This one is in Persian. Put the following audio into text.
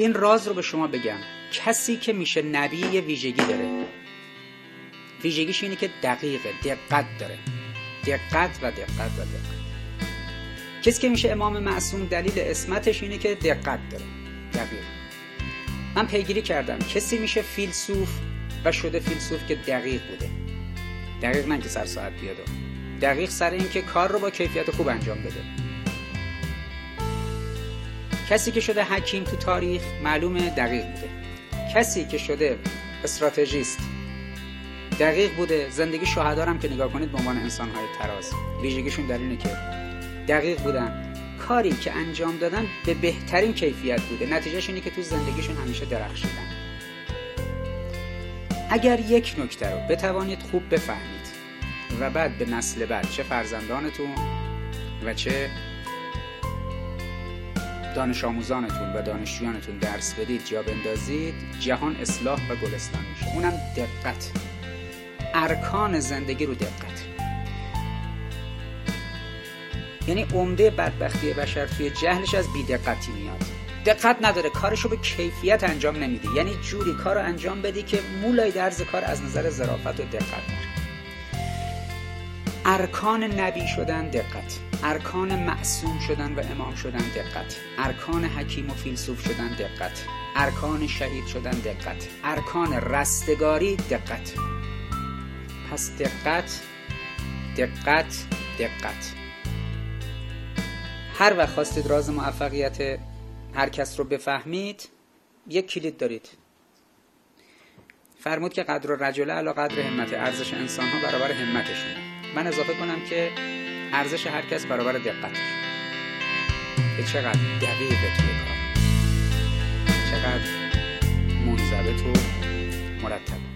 این راز رو به شما بگم. کسی که میشه نبی یه ویژگی داره. ویژگیش اینه که دقیقه دقت داره. دقت و دقت و دقت. کسی که میشه امام معصوم دلیل اسمتش اینه که دقت داره. دقیق. من پیگیری کردم. کسی میشه فیلسوف و شده فیلسوف که دقیق بوده. دقیق نه که سر ساعت بیاد. دقیق سر این که کار رو با کیفیت خوب انجام بده. کسی که شده حکیم تو تاریخ معلومه دقیق بوده. کسی که شده استراتژیست. دقیق بوده. زندگی شهدارم که نگاه کنید به عنوان انسانهای تراز. ویژگیشون در اینه که دقیق بودن. کاری که انجام دادن به بهترین کیفیت بوده. نتیجهش اینه که تو زندگیشون همیشه درخشیدن. اگر یک نکته رو بتوانید خوب بفهمید و بعد به نسل بعد چه فرزندانتون و چه دانش آموزانتون و دانشجویانتون درس بدید جا بندازید جهان اصلاح و گلستان میشه. اونم دقت. ارکان زندگی رو دقت. یعنی عمده بدبختی بشر توی جهلش از بیدقتی میاد. دقت نداره کارشو به کیفیت انجام نمیده. یعنی جوری کار انجام بدی که مولای درز کار از نظر ظرافت و دقت داره ارکان نبی شدن دقت. ارکان معصوم شدن و امام شدن دقت. ارکان حکیم و فیلسوف شدن دقت. ارکان شهید شدن دقت. ارکان رستگاری دقت. پس دقت دقت دقت. هر وقت خواستید راز موفقیت هر کس رو بفهمید یک کلید دارید. فرمود که قدر رجله علا قدر همت ارزش انسان ها برابر همتشون من اضافه کنم که ارزش هر کس برابر دقتش به چقدر دقیقه توی کار. چقدر منضبط تو مرتب.